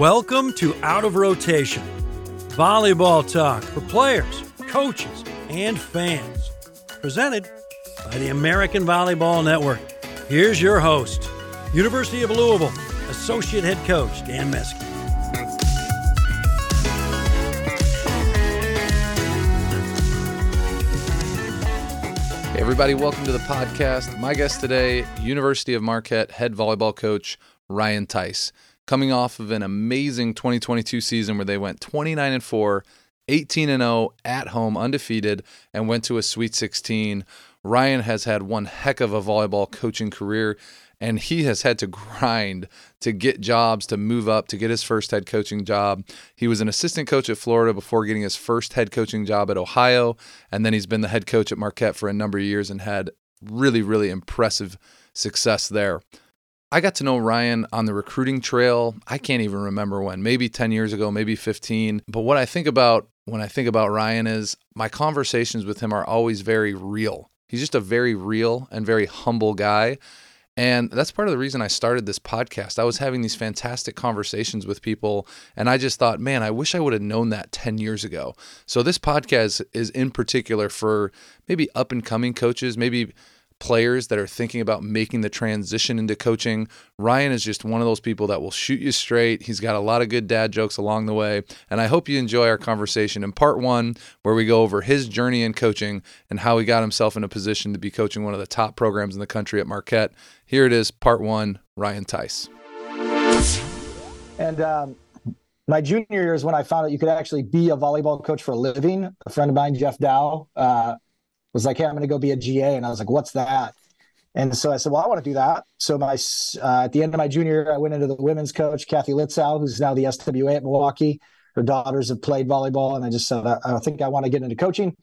Welcome to Out of Rotation, volleyball talk for players, coaches, and fans. Presented by the American Volleyball Network. Here's your host, University of Louisville Associate Head Coach Dan Meske. Hey everybody, welcome to the podcast. My guest today, University of Marquette head volleyball coach Ryan Theis, coming off of an amazing 2022 season where they went 29 and 4, 18 and 0 at home, undefeated, and went to a Sweet 16. Ryan has had one heck of a volleyball coaching career, and he has had to grind to get jobs, to move up, to get his first head coaching job. He was an assistant coach at Florida before getting his first head coaching job at Ohio, and then he's been the head coach at Marquette for a number of years and had really, really impressive success there. I got to know Ryan on the recruiting trail. I can't even remember when, maybe 10 years ago, maybe 15. But what I think about when I think about Ryan is my conversations with him are always very real. He's just a very real and very humble guy. And that's part of the reason I started this podcast. I was having these fantastic conversations with people, and I just thought, man, I wish I would have known that 10 years ago. So, this podcast is in particular for maybe up and coming coaches, maybe players that are thinking about making the transition into coaching. Ryan is just one of those people that will shoot you straight. He's got a lot of good dad jokes along the way. And I hope you enjoy our conversation in part one, where we go over his journey in coaching and how he got himself in a position to be coaching one of the top programs in the country at Marquette. Here it is, part one Ryan Theis. And um, my junior year is when I found out you could actually be a volleyball coach for a living. A friend of mine, Jeff Dow, uh, was like, "Hey, I'm going to go be a GA," and I was like, "What's that?" And so I said, "Well, I want to do that." So my uh, at the end of my junior year, I went into the women's coach, Kathy Litzow, who's now the SWA at Milwaukee. Her daughters have played volleyball, and I just said, "I, I think I want to get into coaching."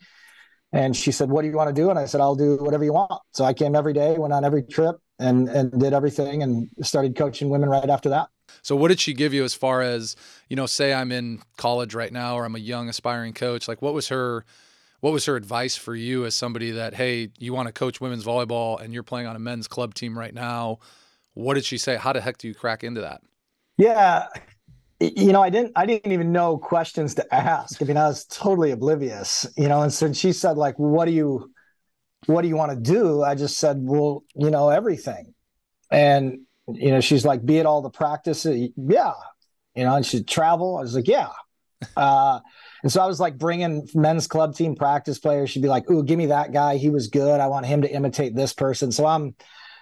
And she said, "What do you want to do?" And I said, "I'll do whatever you want." So I came every day, went on every trip, and and did everything, and started coaching women right after that. So what did she give you as far as you know? Say I'm in college right now, or I'm a young aspiring coach. Like, what was her what was her advice for you as somebody that hey you want to coach women's volleyball and you're playing on a men's club team right now? What did she say? How the heck do you crack into that? Yeah you know i didn't i didn't even know questions to ask. I mean i was totally oblivious you know and so she said like what do you what do you want to do? I just said well you know everything. And you know she's like be at all the practices. Yeah you know and she'd travel. I was like yeah. Uh and so I was like bringing men's club team practice players. She'd be like, "Ooh, give me that guy. He was good. I want him to imitate this person." So I'm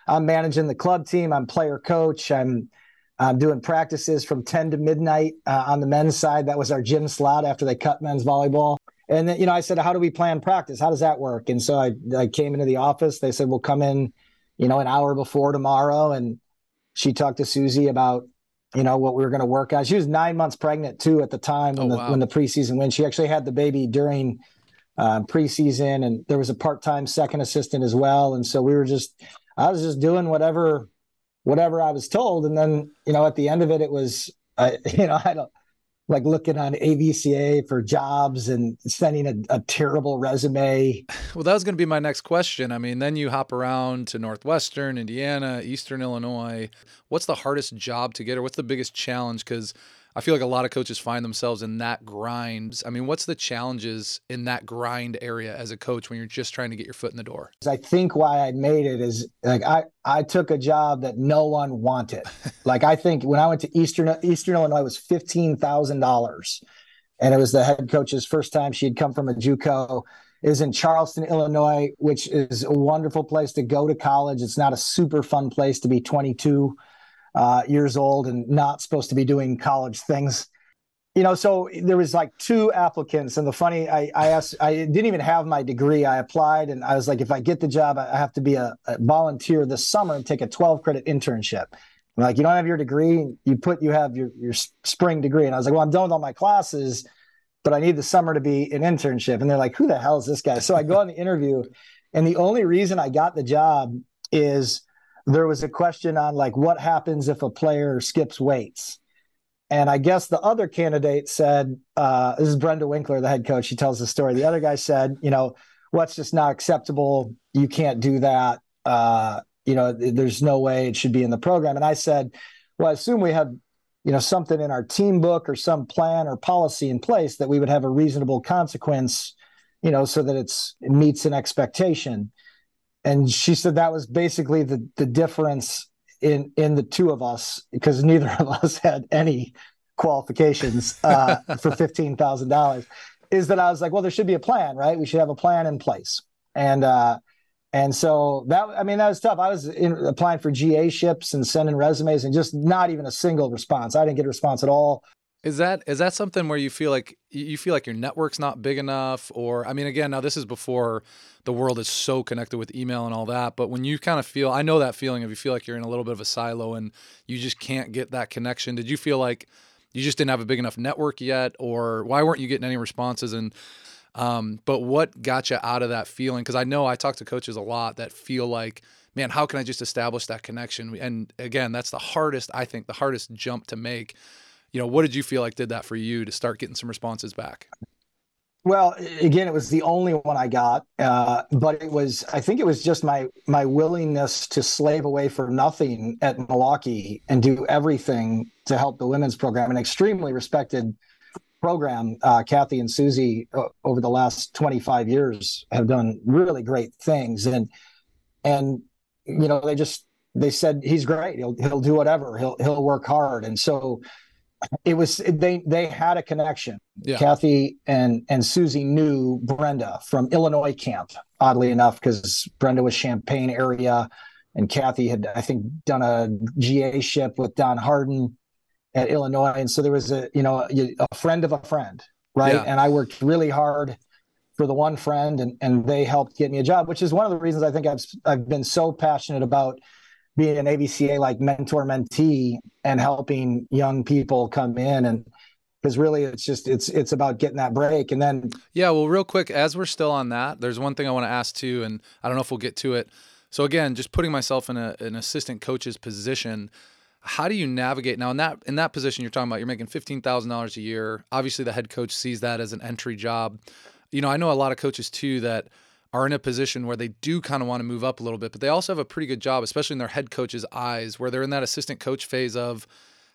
I'm managing the club team. I'm player coach. I'm I'm doing practices from 10 to midnight uh, on the men's side. That was our gym slot after they cut men's volleyball. And then, you know, I said, "How do we plan practice? How does that work?" And so I I came into the office. They said, "We'll come in, you know, an hour before tomorrow." And she talked to Susie about you know what we were going to work on. She was nine months pregnant too at the time when oh, the wow. when the preseason went. She actually had the baby during uh, preseason, and there was a part time second assistant as well. And so we were just, I was just doing whatever whatever I was told, and then you know at the end of it, it was, I you know I don't like looking on AVCA for jobs and sending a, a, terrible resume. Well, that was going to be my next question. I mean, then you hop around to Northwestern, Indiana, Eastern Illinois. What's the hardest job to get, or what's the biggest challenge? Because I feel like a lot of coaches find themselves in that grind. I mean, what's the challenges in that grind area as a coach when you're just trying to get your foot in the door? I think why I made it is like I I took a job that no one wanted. like I think when I went to Eastern Eastern Illinois it was fifteen thousand dollars, and it was the head coach's first time she had come from a JUCO. is in Charleston, Illinois, which is a wonderful place to go to college. It's not a super fun place to be 22 uh, years old and not supposed to be doing college things. You know, so there was like two applicants, and the funny, I, I asked, I didn't even have my degree. I applied, and I was like, if I get the job, I have to be a, a volunteer this summer and take a 12 credit internship. I'm like, you don't have your degree, you put, you have your your spring degree, and I was like, well, I'm done with all my classes, but I need the summer to be an internship. And they're like, who the hell is this guy? So I go on the interview, and the only reason I got the job is there was a question on like what happens if a player skips weights? And i guess the other candidate said uh, this is brenda winkler the head coach. She tells the story. The other guy said you know what's just not acceptable? You can't do that. Uh, you know there's no way it should be in the program. And i said well i assume we have you know something in our team book or some plan or policy in place that we would have a reasonable consequence you know so that it's it meets an expectation and she said that was basically the the difference in in the two of us because neither of us had any qualifications uh, for fifteen thousand dollars is that I was like, well, there should be a plan, right? We should have a plan in place, and uh, and so that I mean that was tough. I was in, applying for GA ships and sending resumes and just not even a single response. I didn't get a response at all. Is that is that something where you feel like you feel like your network's not big enough or I mean again now this is before the world is so connected with email and all that but when you kind of feel I know that feeling of you feel like you're in a little bit of a silo and you just can't get that connection did you feel like you just didn't have a big enough network yet or why weren't you getting any responses and um, but what got you out of that feeling? Because I know I talk to coaches a lot that feel like, man, how can I just establish that connection? And again, that's the hardest, I think, the hardest jump to make. You know, what did you feel like did that for you to start getting some responses back? Well, again, it was the only one I got, uh, but it was I think it was just my my willingness to slave away for nothing at Milwaukee and do everything to help the women's program. An extremely respected program, uh, Kathy and Susie uh, over the last 25 years have done really great things. And, and, you know, they just, they said, he's great. He'll, he'll do whatever. He'll, he'll work hard. And so it was, they, they had a connection. Yeah. Kathy and, and Susie knew Brenda from Illinois camp, oddly enough, because Brenda was Champaign area and Kathy had, I think, done a GA ship with Don Hardin at Illinois, and so there was a you know a, a friend of a friend, right? Yeah. And I worked really hard for the one friend, and and they helped get me a job, which is one of the reasons I think I've I've been so passionate about being an AVCA like mentor mentee and helping young people come in. And because really it's just it's it's about getting that break. And then yeah well real quick as we're still on that there's one thing i want to ask too and i don't know if we'll get to it. So again just putting myself in a, an assistant coach's position how do you navigate? Now in that in that position you're talking about you're making $15,000 a year. Obviously the head coach sees that as an entry job. You know I know a lot of coaches too that are in a position where they do kind of want to move up a little bit but they also have a pretty good job especially in their head coach's eyes where they're in that assistant coach phase of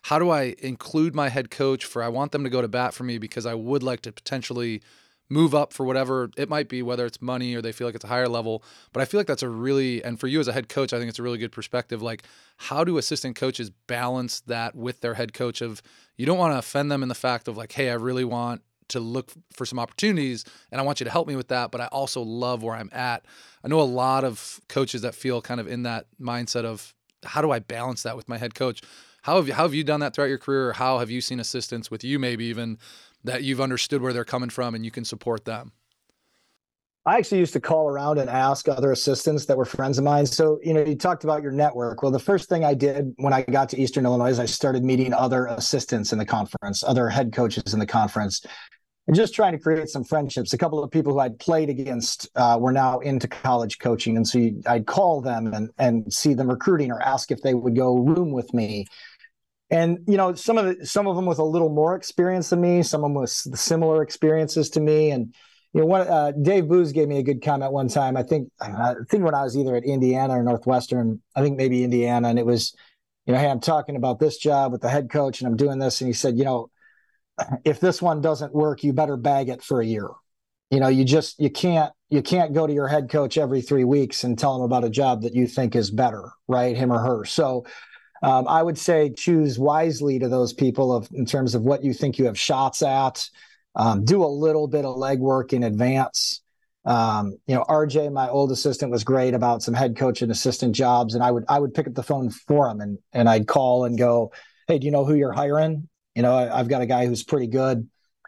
how do I include my head coach for I want them to go to bat for me because I would like to potentially move up for whatever it might be, whether it's money or they feel like it's a higher level. But I feel like that's a really, and for you as a head coach, I think it's a really good perspective. Like, how do assistant coaches balance that with their head coach? Of you don't want to offend them in the fact of like, hey, I really want to look for some opportunities and I want you to help me with that, but I also love where I'm at. I know a lot of coaches that feel kind of in that mindset of how do I balance that with my head coach? How have you, how have you done that throughout your career? Or how have you seen assistants with you maybe even that you've understood where they're coming from and you can support them? I actually used to call around and ask other assistants that were friends of mine. So, you know, you talked about your network. Well, the first thing I did when I got to Eastern Illinois is I started meeting other assistants in the conference, other head coaches in the conference, and just trying to create some friendships. A couple of people who I'd played against uh, were now into college coaching. And so you, I'd call them and, and see them recruiting or ask if they would go room with me and you know some of the, some of them with a little more experience than me some of them with similar experiences to me and you know one uh, dave booz gave me a good comment one time i think i think when i was either at indiana or northwestern i think maybe indiana and it was you know hey i'm talking about this job with the head coach and i'm doing this and he said you know if this one doesn't work you better bag it for a year you know you just you can't you can't go to your head coach every three weeks and tell him about a job that you think is better right him or her so um, I would say choose wisely to those people of in terms of what you think you have shots at. Um, do a little bit of legwork in advance. Um, you know, RJ, my old assistant, was great about some head coach and assistant jobs, and I would I would pick up the phone for him and and I'd call and go, hey, do you know who you're hiring? You know, I, have got a guy who's pretty good.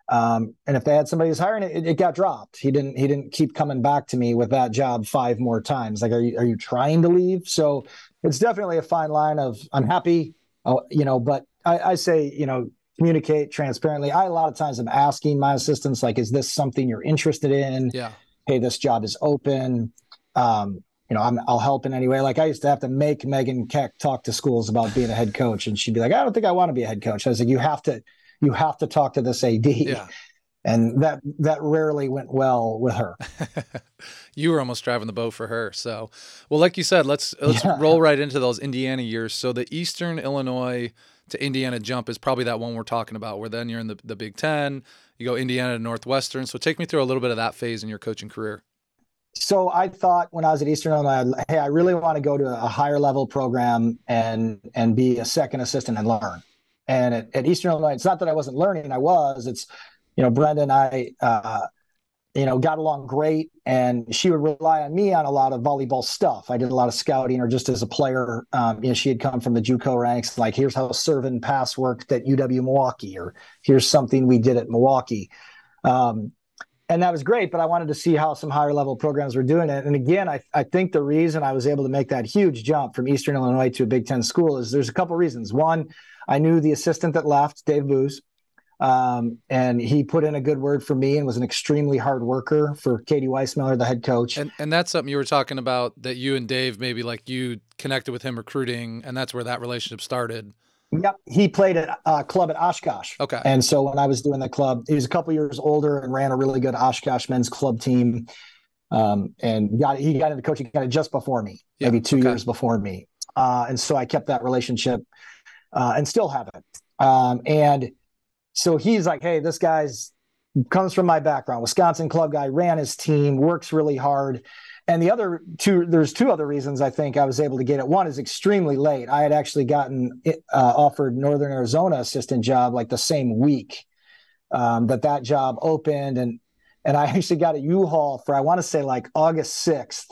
Um, and if they had somebody who's hiring, it, it got dropped. He didn't he didn't keep coming back to me with that job five more times. Like, are you are you trying to leave? So it's definitely a fine line of I'm happy, uh, you know, but I, I, say, you know, communicate transparently. I a lot of times I'm asking my assistants, like, is this something you're interested in? Yeah. Hey, this job is open. Um, you know, I'm, I'll help in any way. Like I used to have to make Megan Keck talk to schools about being a head coach, and she'd be like, "I don't think I want to be a head coach." I was like, "You have to, you have to talk to this AD." Yeah and that that rarely went well with her. you were almost driving the boat for her. So, well, like you said, let's let's yeah. roll right into those Indiana years. So the Eastern Illinois to Indiana jump is probably that one we're talking about, where then you're in the, the Big Ten, you go Indiana to Northwestern. So take me through a little bit of that phase in your coaching career. So I thought when I was at Eastern Illinois, hey, I really want to go to a higher level program and and be a second assistant and learn. And at, at Eastern Illinois, it's not that I wasn't learning; I was. It's you know, Brenda and I, uh, you know, got along great, and she would rely on me on a lot of volleyball stuff. I did a lot of scouting, or just as a player, um, you know, she had come from the JUCO ranks. Like, here's how serve and pass worked at UW Milwaukee, or here's something we did at Milwaukee. Um, and that was great, but I wanted to see how some higher level programs were doing it. And again, I, I think the reason I was able to make that huge jump from Eastern Illinois to a Big Ten school is there's a couple reasons. One, I knew the assistant that left, Dave Booz, um, and he put in a good word for me and was an extremely hard worker for Katie Weismiller, the head coach. And, and that's something you were talking about that you and Dave maybe like you connected with him recruiting, and that's where that relationship started. Yep, he played at a club at Oshkosh. Okay, and so when I was doing the club, he was a couple years older and ran a really good Oshkosh men's club team. Um, and got he got into coaching kind of just before me, yeah, maybe two okay. years before me. Uh, and so I kept that relationship uh, and still have it. Um, and so he's like, hey, this guy's comes from my background, Wisconsin club guy, ran his team, works really hard. And the other two, there's two other reasons I think I was able to get it. One is extremely late. I had actually gotten uh, offered Northern Arizona assistant job like the same week um, that that job opened, and and I actually got a U-Haul for I want to say like August sixth,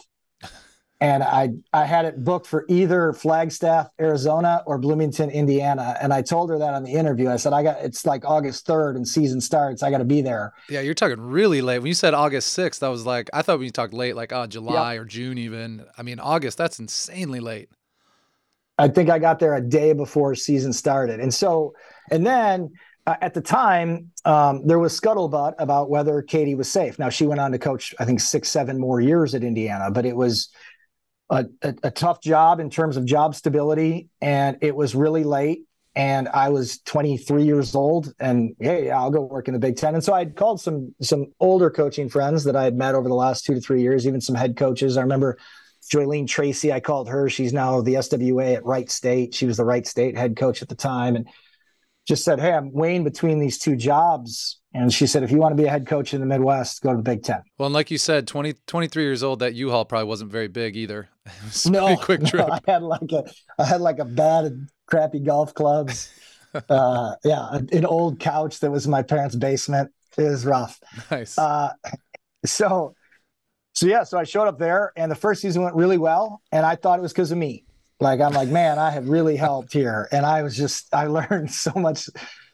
and I I had it booked for either Flagstaff, Arizona, or Bloomington, Indiana. And I told her that on the interview. I said I got it's like August third and season starts. I got to be there. Yeah, you're talking really late. When you said August sixth, I was like, I thought when you talked late, like oh July yep. or June even. I mean August, that's insanely late. I think I got there a day before season started, and so and then. Uh, at the time, um, there was scuttlebutt about whether Katie was safe. Now she went on to coach, I think, six, seven more years at Indiana, but it was a, a, a tough job in terms of job stability, and it was really late and I was 23 years old, and hey, I'll go work in the Big Ten. And so I'd called some some older coaching friends that I had met over the last two to three years, even some head coaches. I remember Joylene Tracy. I called her. She's now the SWA at Wright State. She was the Wright State head coach at the time, and just said, "Hey, I'm weighing between these two jobs." And she said, if you want to be a head coach in the Midwest, go to the Big Ten. Well, and like you said, 20, 23 years old, that U-Haul probably wasn't very big either. no, quick trip. No, I had like a, I had like a bad, crappy golf clubs. uh, yeah, an old couch that was in my parents' basement. It was rough. Nice. Uh, so, so yeah, so I showed up there, and the first season went really well, and I thought it was because of me. Like I'm like, man, I have really helped here, and I was just, I learned so much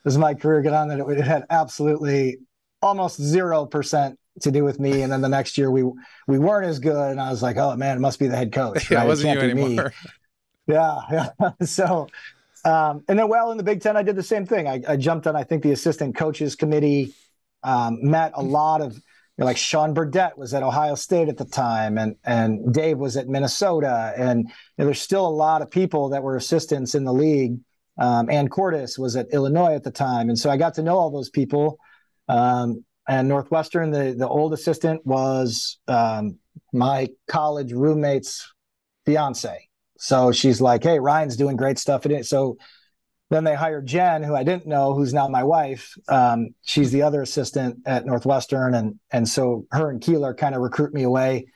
as my career got on that it, it had absolutely almost zero percent to do with me. And then the next year we we weren't as good, and I was like, oh man, it must be the head coach. Right? Yeah, it wasn't you anymore. Me. Yeah, yeah. so, um, and then well in the Big Ten, I did the same thing. I, I jumped on I think the assistant coaches committee. Um, met a lot of you know, like Sean Burdett was at Ohio State at the time, and and Dave was at Minnesota, and you know, there's still a lot of people that were assistants in the league um, Ann Cordes was at Illinois at the time, and so I got to know all those people. Um, and Northwestern, the the old assistant was um, my college roommate's fiance. So she's like, "Hey, Ryan's doing great stuff it." So then they hired Jen, who I didn't know, who's now my wife. Um, she's the other assistant at Northwestern, and and so her and Keylor kind of recruit me away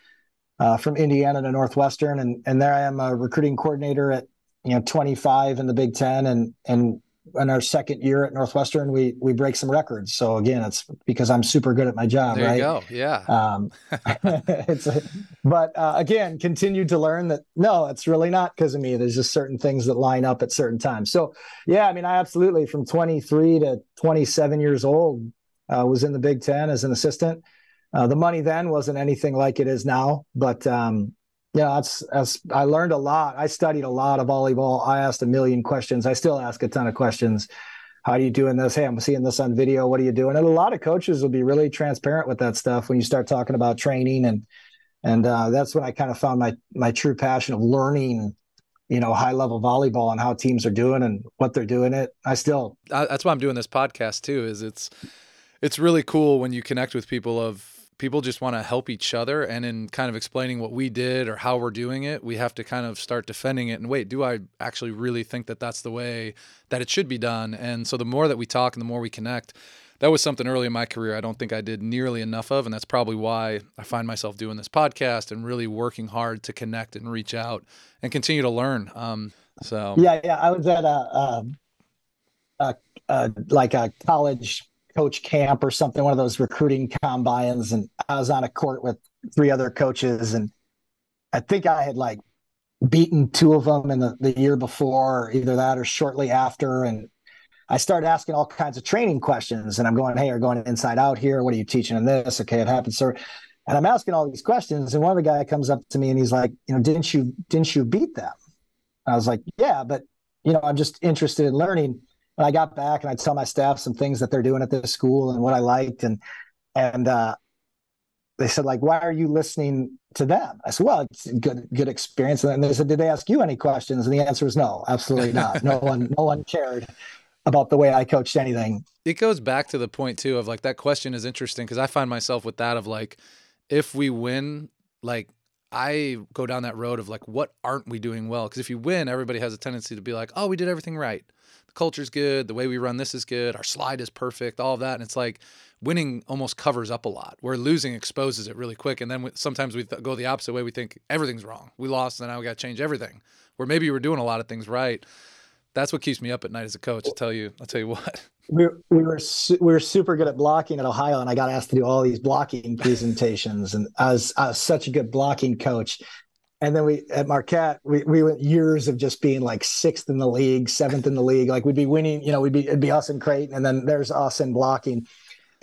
uh, from Indiana to Northwestern, and and there I am a recruiting coordinator at you know 25 in the Big Ten, and and in our second year at Northwestern, we we break some records. So again, it's because I'm super good at my job. There right? you go. Yeah. Um, it's a, but uh, again, continued to learn that no, it's really not because of me. There's just certain things that line up at certain times. So yeah, I mean, I absolutely from 23 to 27 years old uh, was in the Big Ten as an assistant. Uh, the money then wasn't anything like it is now, but um, yeah, that's that's I learned a lot. I studied a lot of volleyball. I asked a million questions. I still ask a ton of questions. How are you doing this? Hey, I'm seeing this on video. What are you doing? And a lot of coaches will be really transparent with that stuff when you start talking about training and and uh, that's when I kind of found my my true passion of learning, you know, high level volleyball and how teams are doing and what they're doing. It. I still. That's why I'm doing this podcast too. Is it's it's really cool when you connect with people of people just want to help each other. And in kind of explaining what we did or how we're doing it, we have to kind of start defending it. And wait, do I actually really think that that's the way that it should be done? And so the more that we talk and the more we connect, that was something early in my career I don't think I did nearly enough of. And that's probably why I find myself doing this podcast and really working hard to connect and reach out and continue to learn. Um, so, yeah, yeah. I was at a, a, a, a like a college coach camp or something, one of those recruiting combines. And I was on a court with three other coaches. And I think I had like beaten two of them in the, the year before, either that or shortly after. And I started asking all kinds of training questions, and I'm going, "Hey, you're going inside out here. What are you teaching in this? Okay, it happens, sir." And I'm asking all these questions, and one of the guy comes up to me and he's like, "You know, didn't you didn't you beat them?" I was like, "Yeah, but you know, I'm just interested in learning." And I got back and I tell my staff some things that they're doing at this school and what I liked, and and uh, they said like, "Why are you listening to them?" I said, "Well, it's good good experience." And they said, "Did they ask you any questions?" And the answer was no, absolutely not. No one no one cared about the way I coached anything. It goes back to the point too of like that question is interesting because I find myself with that of like if we win, like I go down that road of like what aren't we doing well? Because if you win, everybody has a tendency to be like, oh, we did everything right. Culture's good, the way we run this is good, our slide is perfect, all of that, and it's like winning almost covers up a lot. Where losing exposes it really quick, and then we, sometimes we th- go the opposite way. We think everything's wrong. We lost, and now we got to change everything. Where maybe we're doing a lot of things right that's what keeps me up at night as a coach. I tell you, I'll tell you what. We were, we were su- we were super good at blocking at Ohio, and I got asked to do all these blocking presentations, and I was I was such a good blocking coach. And then we at Marquette, we, we went years of just being like sixth in the league, seventh in the league. Like we'd be winning, you know, we'd be it'd be us and Creighton, and then there's us in blocking.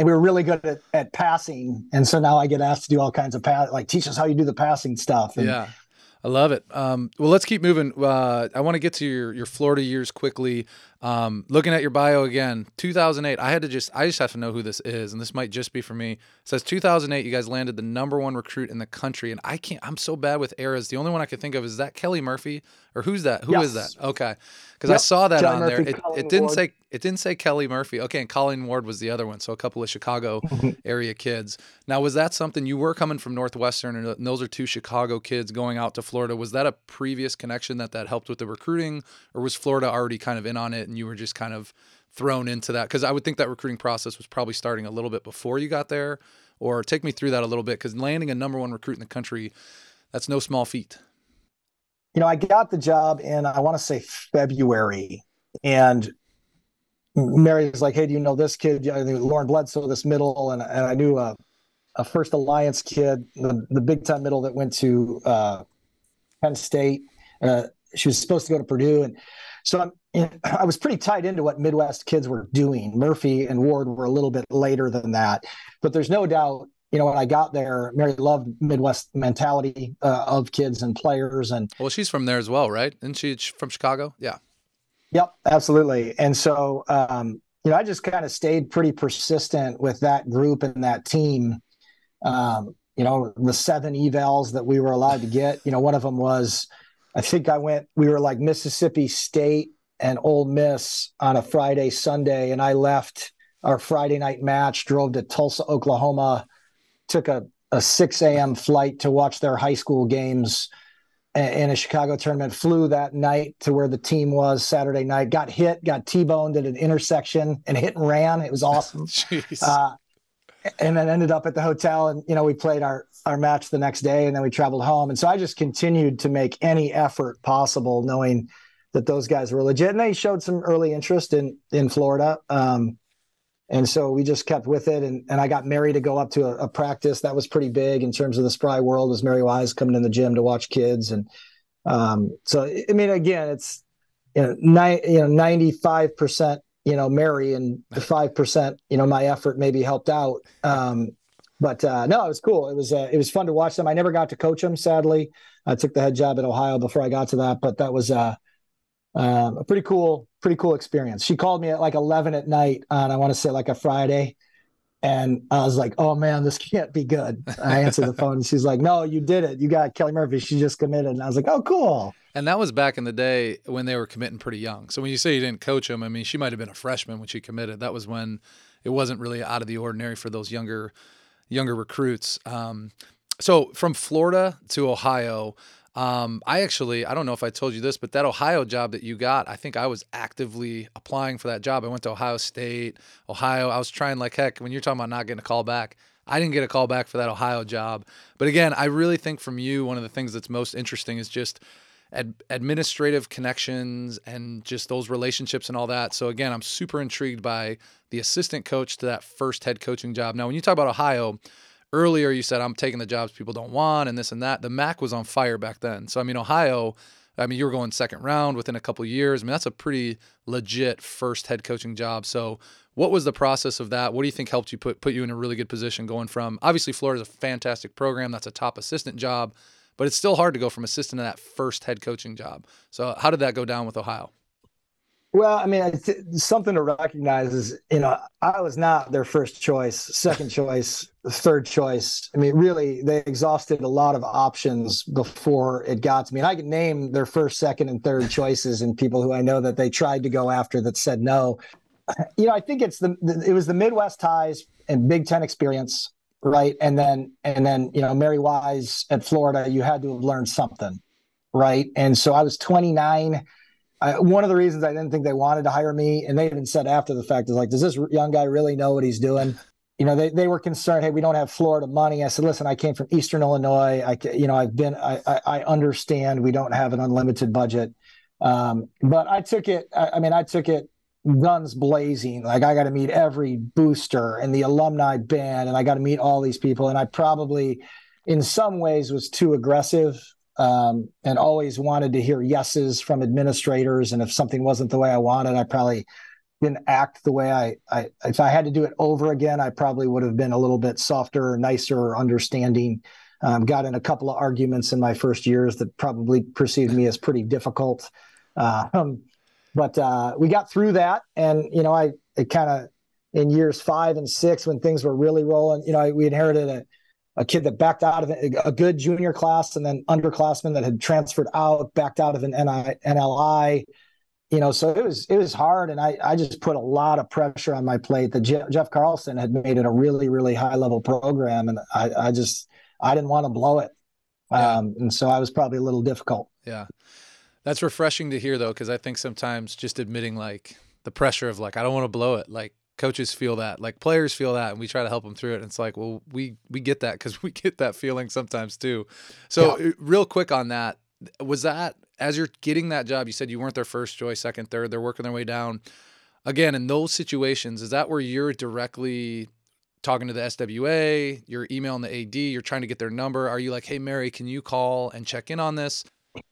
And we were really good at, at passing. And so now I get asked to do all kinds of pass, like teach us how you do the passing stuff. And, yeah. I love it. Um, well, let's keep moving. Uh, I want to get to your, your Florida years quickly. Um, looking at your bio again, 2008. I had to just I just have to know who this is, and this might just be for me. It says 2008. You guys landed the number one recruit in the country, and I can't. I'm so bad with eras. The only one I can think of is that Kelly Murphy, or who's that? Who yes. is that? Okay, because yep. I saw that John on Murphy, there. It, it didn't Ward. say it didn't say Kelly Murphy. Okay, and Colleen Ward was the other one. So a couple of Chicago area kids. Now, was that something you were coming from Northwestern, and those are two Chicago kids going out to Florida? Was that a previous connection that that helped with the recruiting, or was Florida already kind of in on it, and you were just kind of thrown into that? Because I would think that recruiting process was probably starting a little bit before you got there, or take me through that a little bit. Because landing a number one recruit in the country, that's no small feat. You know, I got the job in I want to say February, and Mary was like, "Hey, do you know this kid? I think Lauren Bledsoe, this middle?" And, and I knew a, a First Alliance kid, the, the big time middle that went to uh, Penn State. Uh, she was supposed to go to Purdue, and so I'm, I was pretty tied into what Midwest kids were doing. Murphy and Ward were a little bit later than that, but there's no doubt. You know, when I got there, Mary loved Midwest mentality uh, of kids and players, and well, she's from there as well, right? Isn't she from Chicago? Yeah. Yep, absolutely. And so, um, you know, I just kind of stayed pretty persistent with that group and that team. Um, you know, the seven evals that we were allowed to get. You know, one of them was, I think I went. We were like Mississippi State and Ole Miss on a Friday, Sunday, and I left our Friday night match, drove to Tulsa, Oklahoma, took a, a 6 a.m. flight to watch their high school games in a Chicago tournament, flew that night to where the team was Saturday night, got hit, got T-boned at an intersection and hit and ran. It was awesome. uh, and then ended up at the hotel and, you know, we played our, our match the next day and then we traveled home. And so I just continued to make any effort possible knowing that those guys were legit and they showed some early interest in, in Florida. Um, and so we just kept with it. And, and I got Mary to go up to a, a, practice that was pretty big in terms of the spry world was Mary Wise coming in the gym to watch kids. And um, so, I mean, again, it's, you know, ni- you know, 95%, you know, Mary and the 5%, you know, my effort maybe helped out. Um, but uh, no, it was cool. It was, uh, it was fun to watch them. I never got to coach them, sadly. I took the head job at Ohio before I got to that, but that was, uh, um, a pretty cool, pretty cool experience. She called me at like 11 at night on, I want to say like a Friday. And I was like, oh man, this can't be good. I answered the phone and she's like, no, you did it. You got Kelly Murphy. She just committed. And I was like, oh, cool. And that was back in the day when they were committing pretty young. So when you say you didn't coach them, I mean, she might have been a freshman when she committed. That was when it wasn't really out of the ordinary for those younger younger recruits. Um, so from Florida to Ohio, um, I actually, I don't know if I told you this, but that Ohio job that you got, I think I was actively applying for that job. I went to Ohio State, Ohio. I was trying like heck. When you're talking about not getting a call back, I didn't get a call back for that Ohio job. But again, I really think from you, one of the things that's most interesting is just ad- administrative connections and just those relationships and all that. So again, I'm super intrigued by the assistant coach to that first head coaching job. Now, when you talk about Ohio, earlier you said I'm taking the jobs people don't want and this and that. The MAC was on fire back then. So I mean, Ohio. I mean, you were going second round within a couple years. I mean, that's a pretty legit first head coaching job. So, what was the process of that? What do you think helped you put put you in a really good position going from obviously Florida's a fantastic program. That's a top assistant job but it's still hard to go from assistant to that first head coaching job. So how did that go down with Ohio? Well, I mean, it's something to recognize is, you know, I was not their first choice, second choice, third choice. I mean, really, they exhausted a lot of options before it got to me. And I can name their first, second, and third choices and people who I know that they tried to go after that said no. You know, I think it's the, it was the Midwest ties and Big Ten experience right? And then and then you know Mary Wise at Florida, you had to have learned something, right? And so I was 29. I, one of the reasons I didn't think they wanted to hire me, and they even said after the fact, is like, does this young guy really know what he's doing? You know, they, they were concerned. Hey, we don't have Florida money. I said, listen, I came from Eastern Illinois. I, you know, I've been. I, I, I understand we don't have an unlimited budget, um, but I took it. I, I mean, I took it guns blazing. Like I got to meet every booster and the alumni band, and I got to meet all these people. And I probably, in some ways, was too aggressive um, and always wanted to hear yeses from administrators. And if something wasn't the way I wanted, I probably didn't act the way I, I if I had to do it over again, I probably would have been a little bit softer, nicer, understanding. Um, got in a couple of arguments in my first years that probably perceived me as pretty difficult. Uh, um, but uh, we got through that, and you know, I it kind of in years five and six when things were really rolling. You know, I, we inherited a, a kid that backed out of a good junior class, and then underclassmen that had transferred out, backed out of an NI, NLI. You know, so it was it was hard, and I I just put a lot of pressure on my plate. That Je- Geoff Carlston had made it a really really high level program, and I I just I didn't want to blow it, yeah. um, and so I was probably a little difficult. Yeah. That's refreshing to hear though, because I think sometimes just admitting like the pressure of like I don't want to blow it, like coaches feel that, like players feel that, and we try to help them through it. And it's like, well, we we get that because we get that feeling sometimes too. So yeah. Uh, real quick on that, was that as you're getting that job, you said you weren't their first choice, second, third, they're working their way down. Again, in those situations, is that where you're directly talking to the SWA, you're emailing the AD, you're trying to get their number? Are you like, hey Mary, can you call and check in on this?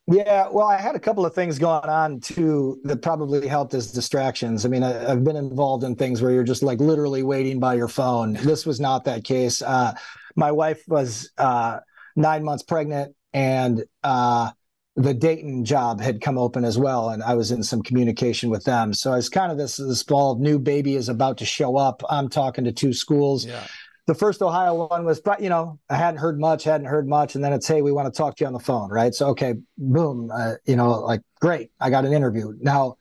Yeah, well, I had a couple of things going on too that probably helped as distractions. I mean, I, have been involved in things where you're just like literally waiting by your phone. This was not that case. Uh, my wife was uh, nine months pregnant, and uh, the Dayton job had come open as well, and I was in some communication with them. So it's kind of this this fall new baby is about to show up. I'm talking to two schools. Yeah the first Ohio one was, you know, I hadn't heard much, hadn't heard much, and then it's, hey, we want to talk to you on the phone, right? So, okay, boom, uh, you know, like, great, I got an interview. Now,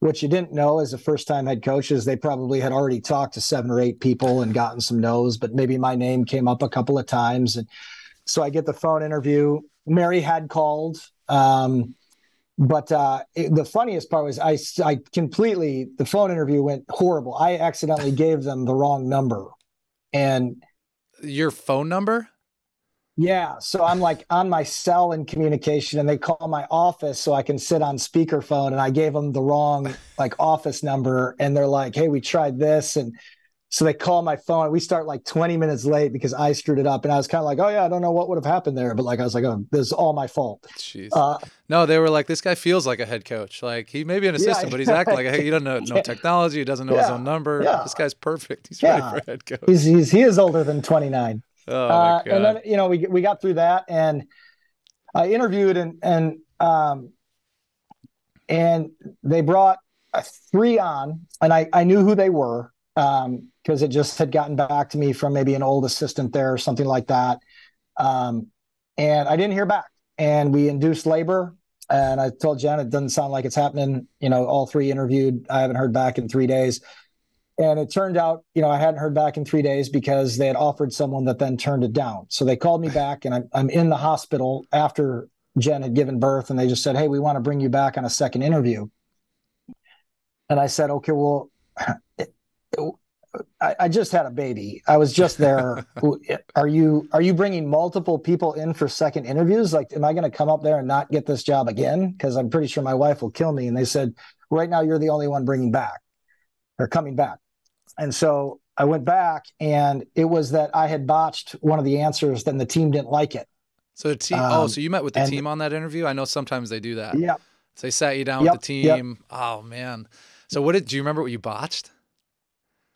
what you didn't know as a first time head coach is they probably had already talked to seven or eight people and gotten some no's, but maybe my name came up a couple of times. And so I get the phone interview. Mary had called. Um, but uh, it, the funniest part was I, I completely, the phone interview went horrible. I accidentally gave them the wrong number and your phone number? Yeah so i'm like on my cell in communication and they call my office so i can sit on speakerphone and i gave them the wrong like office number and they're like hey we tried this and so they call my phone. We start like 20 minutes late because I screwed it up. And I was kind of like, oh, yeah, I don't know what would have happened there. But like, I was like, oh, this is all my fault. Jeez. Uh, no, they were like, this guy feels like a head coach. Like, he may be an assistant, yeah, but he's acting like, hey, he doesn't know no technology. He doesn't know yeah, his own number. Yeah. This guy's perfect. He's ready for head coach. He's, he's, he is older than 29. Oh, uh, and then, you know, we, we got through that and I interviewed and, and, um, and they brought three on and I, I knew who they were um, because it just had gotten back to me from maybe an old assistant there or something like that. Um, and I didn't hear back. And we induced labor. And I told Jen it doesn't sound like it's happening. You know, all three interviewed. I haven't heard back in three days. And it turned out, you know, I hadn't heard back in three days because they had offered someone that then turned it down. So they called me back, and I'm, I'm in the hospital after Jen had given birth, and they just said, "Hey, we want to bring you back on a second interview." And I said, "Okay, well." I, I just had a baby. I was just there. are you are you bringing multiple people in for second interviews? Like, am I going to come up there and not get this job again? Because I'm pretty sure my wife will kill me. And they said, right now you're the only one bringing back or coming back. And so I went back, and it was that I had botched one of the answers. Then the team didn't like it. So the team. Oh, um, oh, so you met with the and, team on that interview? I know sometimes they do that. Yeah. So they sat you down yep, with the team. Yep. Oh man. So what did do you remember what you botched?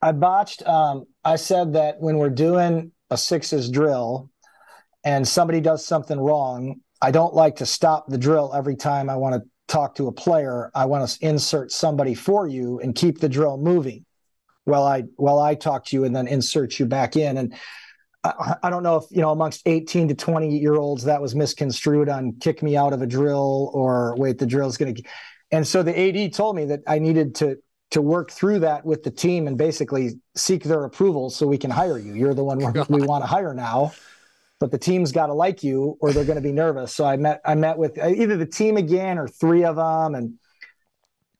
I botched. Um, I said that when we're doing a sixes drill and somebody does something wrong, I don't like to stop the drill every time I want to talk to a player. I want to insert somebody for you and keep the drill moving while I while I talk to you and then insert you back in. And I, I don't know if you know amongst 18 to 20 year olds that was misconstrued on kick me out of a drill or wait the drill's going to. And so the AD told me that I needed to to work through that with the team and basically seek their approval so we can hire you. You're the one we want to hire now, but the team's got to like you or they're going to be nervous. So I met I met with uh, either the team again or three of them and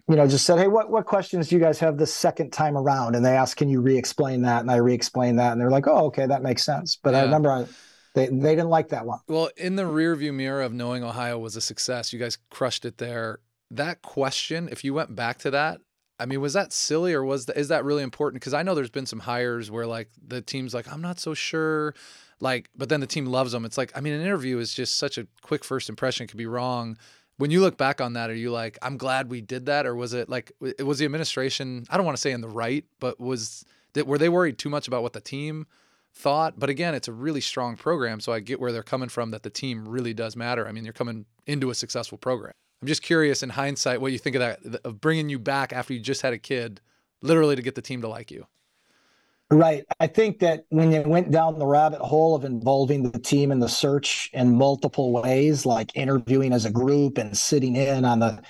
you know just said, "Hey, what what questions do you guys have this second time around?" And they asked, "Can you re-explain that?" And I re-explained that and they're like, "Oh, okay, that makes sense." But yeah. I remember I they, they didn't like that one. Well, in the rearview mirror of knowing Ohio was a success, you guys crushed it there. That question, if you went back to that, I mean, was that silly or was that, is that really important? Because I know there's been some hires where like the team's like, I'm not so sure. Like, but then the team loves them. It's like, I mean, an interview is just such a quick first impression. It could be wrong. When you look back on that, are you like, I'm glad we did that? Or was it like, it was the administration, I don't want to say in the right, but was that, were they worried too much about what the team thought? But again, it's a really strong program. So I get where they're coming from that the team really does matter. I mean, you're coming into a successful program. I'm just curious in hindsight what you think of that of bringing you back after you just had a kid, literally to get the team to like you. Right. I think that when you went down the rabbit hole of involving the team in the search in multiple ways, like interviewing as a group and sitting in on the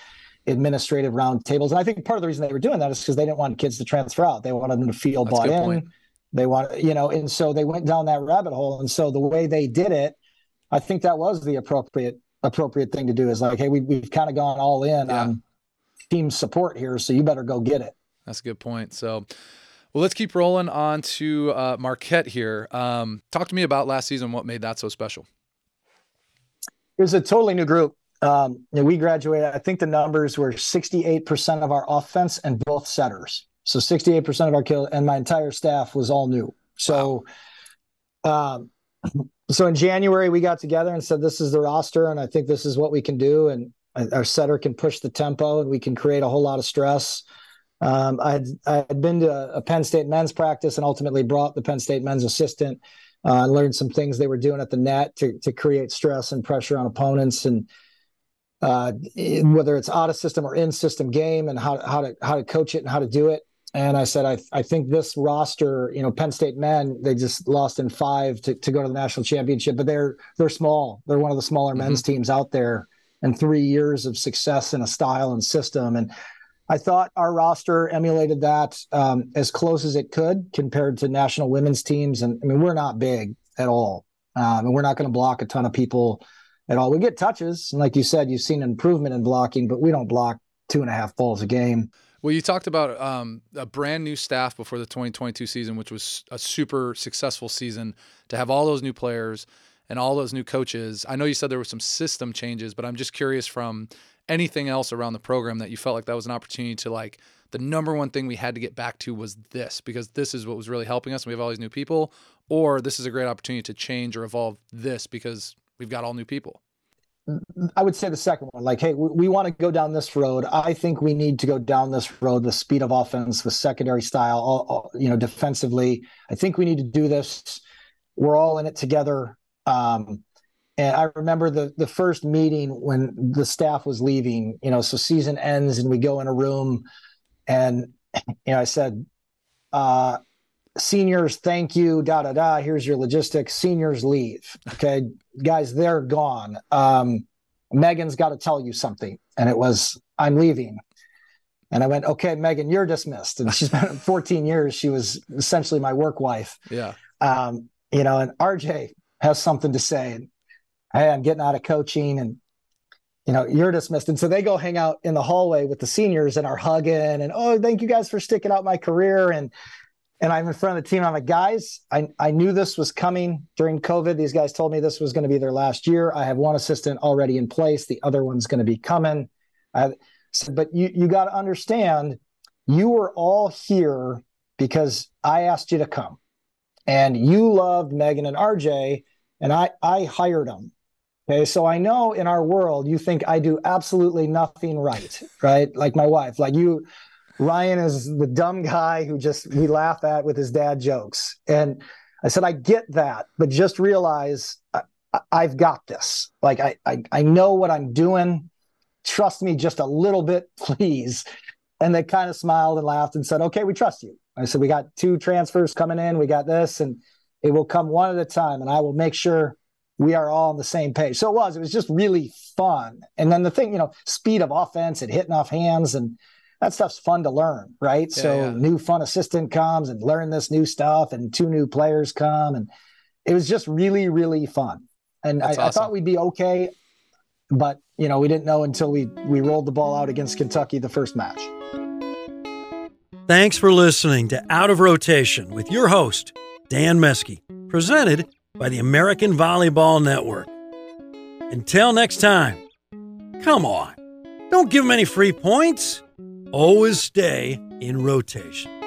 administrative roundtables, and I think part of the reason they were doing that is because they didn't want kids to transfer out. They wanted them to feel That's bought in. Point. They want, you know, and so they went down that rabbit hole. And so the way they did it, I think that was the appropriate appropriate thing to do is like, hey, we, we've kind of gone all in yeah. on team support here, so you better go get it. That's a good point. So, well, let's keep rolling on to uh, Marquette here. Um, talk to me about last season. What made that so special? It was a totally new group. Um, we graduated. I think the numbers were 68% of our offense and both setters. So 68% of our kill, and my entire staff was all new. So, wow. um, so in January we got together and said this is the roster and I think this is what we can do and our setter can push the tempo and we can create a whole lot of stress. Um, I had been to a Penn State men's practice and ultimately brought the Penn State men's assistant uh, learned some things they were doing at the net to to create stress and pressure on opponents and uh, whether it's out of system or in system game and how how to how to coach it and how to do it. And I said, I, I think this roster, you know, Penn State men, they just lost in five to, to go to the national championship, but they're they're small. They're one of the smaller mm-hmm. men's teams out there, and three years of success in a style and system. And I thought our roster emulated that um, as close as it could compared to national women's teams. And I mean, we're not big at all, um, and we're not going to block a ton of people at all. We get touches, and like you said, you've seen improvement in blocking, but we don't block two and a half balls a game. Well, you talked about um, a brand new staff before the 2022 season, which was a super successful season to have all those new players and all those new coaches. I know you said there were some system changes, but I'm just curious from anything else around the program that you felt like that was an opportunity to like the number one thing we had to get back to was this because this is what was really helping us. and We have all these new people, or this is a great opportunity to change or evolve this because we've got all new people. I would say the second one, like, hey, we, we want to go down this road. I think we need to go down this road with speed of offense, with secondary style, all, all, you know, defensively. I think we need to do this. We're all in it together. Um, and I remember the the first meeting when the staff was leaving. You know, so season ends and we go in a room, and you know, I said, uh, "Seniors, thank you." Da da da. Here's your logistics. Seniors leave. Okay, guys, they're gone. Um, Megan's got to tell you something. And it was, I'm leaving. And I went, okay, Megan, you're dismissed. And she's been 14 years. She was essentially my work wife. Yeah. Um, you know, and RJ has something to say. And hey, I'm getting out of coaching and you know, you're dismissed. And so they go hang out in the hallway with the seniors and are hugging and oh, thank you guys for sticking out my career. And and I'm in front of the team. I'm like, guys, I, I knew this was coming during COVID. These guys told me this was going to be their last year. I have one assistant already in place. The other one's going to be coming. I said, but you you got to understand, you were all here because I asked you to come, and you loved Megan and RJ, and I I hired them. Okay, so I know in our world you think I do absolutely nothing right, right? Like my wife, like you Ryan is the dumb guy who just we laugh at with his dad jokes. And I said, I get that, but just realize I, have got this. Like I, I I know what I'm doing. Trust me just a little bit, please. And they kind of smiled and laughed and said, Okay, we trust you. I said, We got two transfers coming in, we got this, and it will come one at a time, and I will make sure we are all on the same page. So it was, it was just really fun. And then the thing, you know, speed of offense and hitting off hands and that stuff's fun to learn, right? Yeah, so yeah. new fun assistant comes and learn this new stuff, and two new players come, and it was just really, really fun. And I, awesome. I, thought we'd be okay, but you know, we didn't know until we we rolled the ball out against Kentucky the first match. Thanks for listening to Out of Rotation with your host Dan Meske, presented by the American Volleyball Network. Until next time, come on, don't give them any free points always stay in rotation.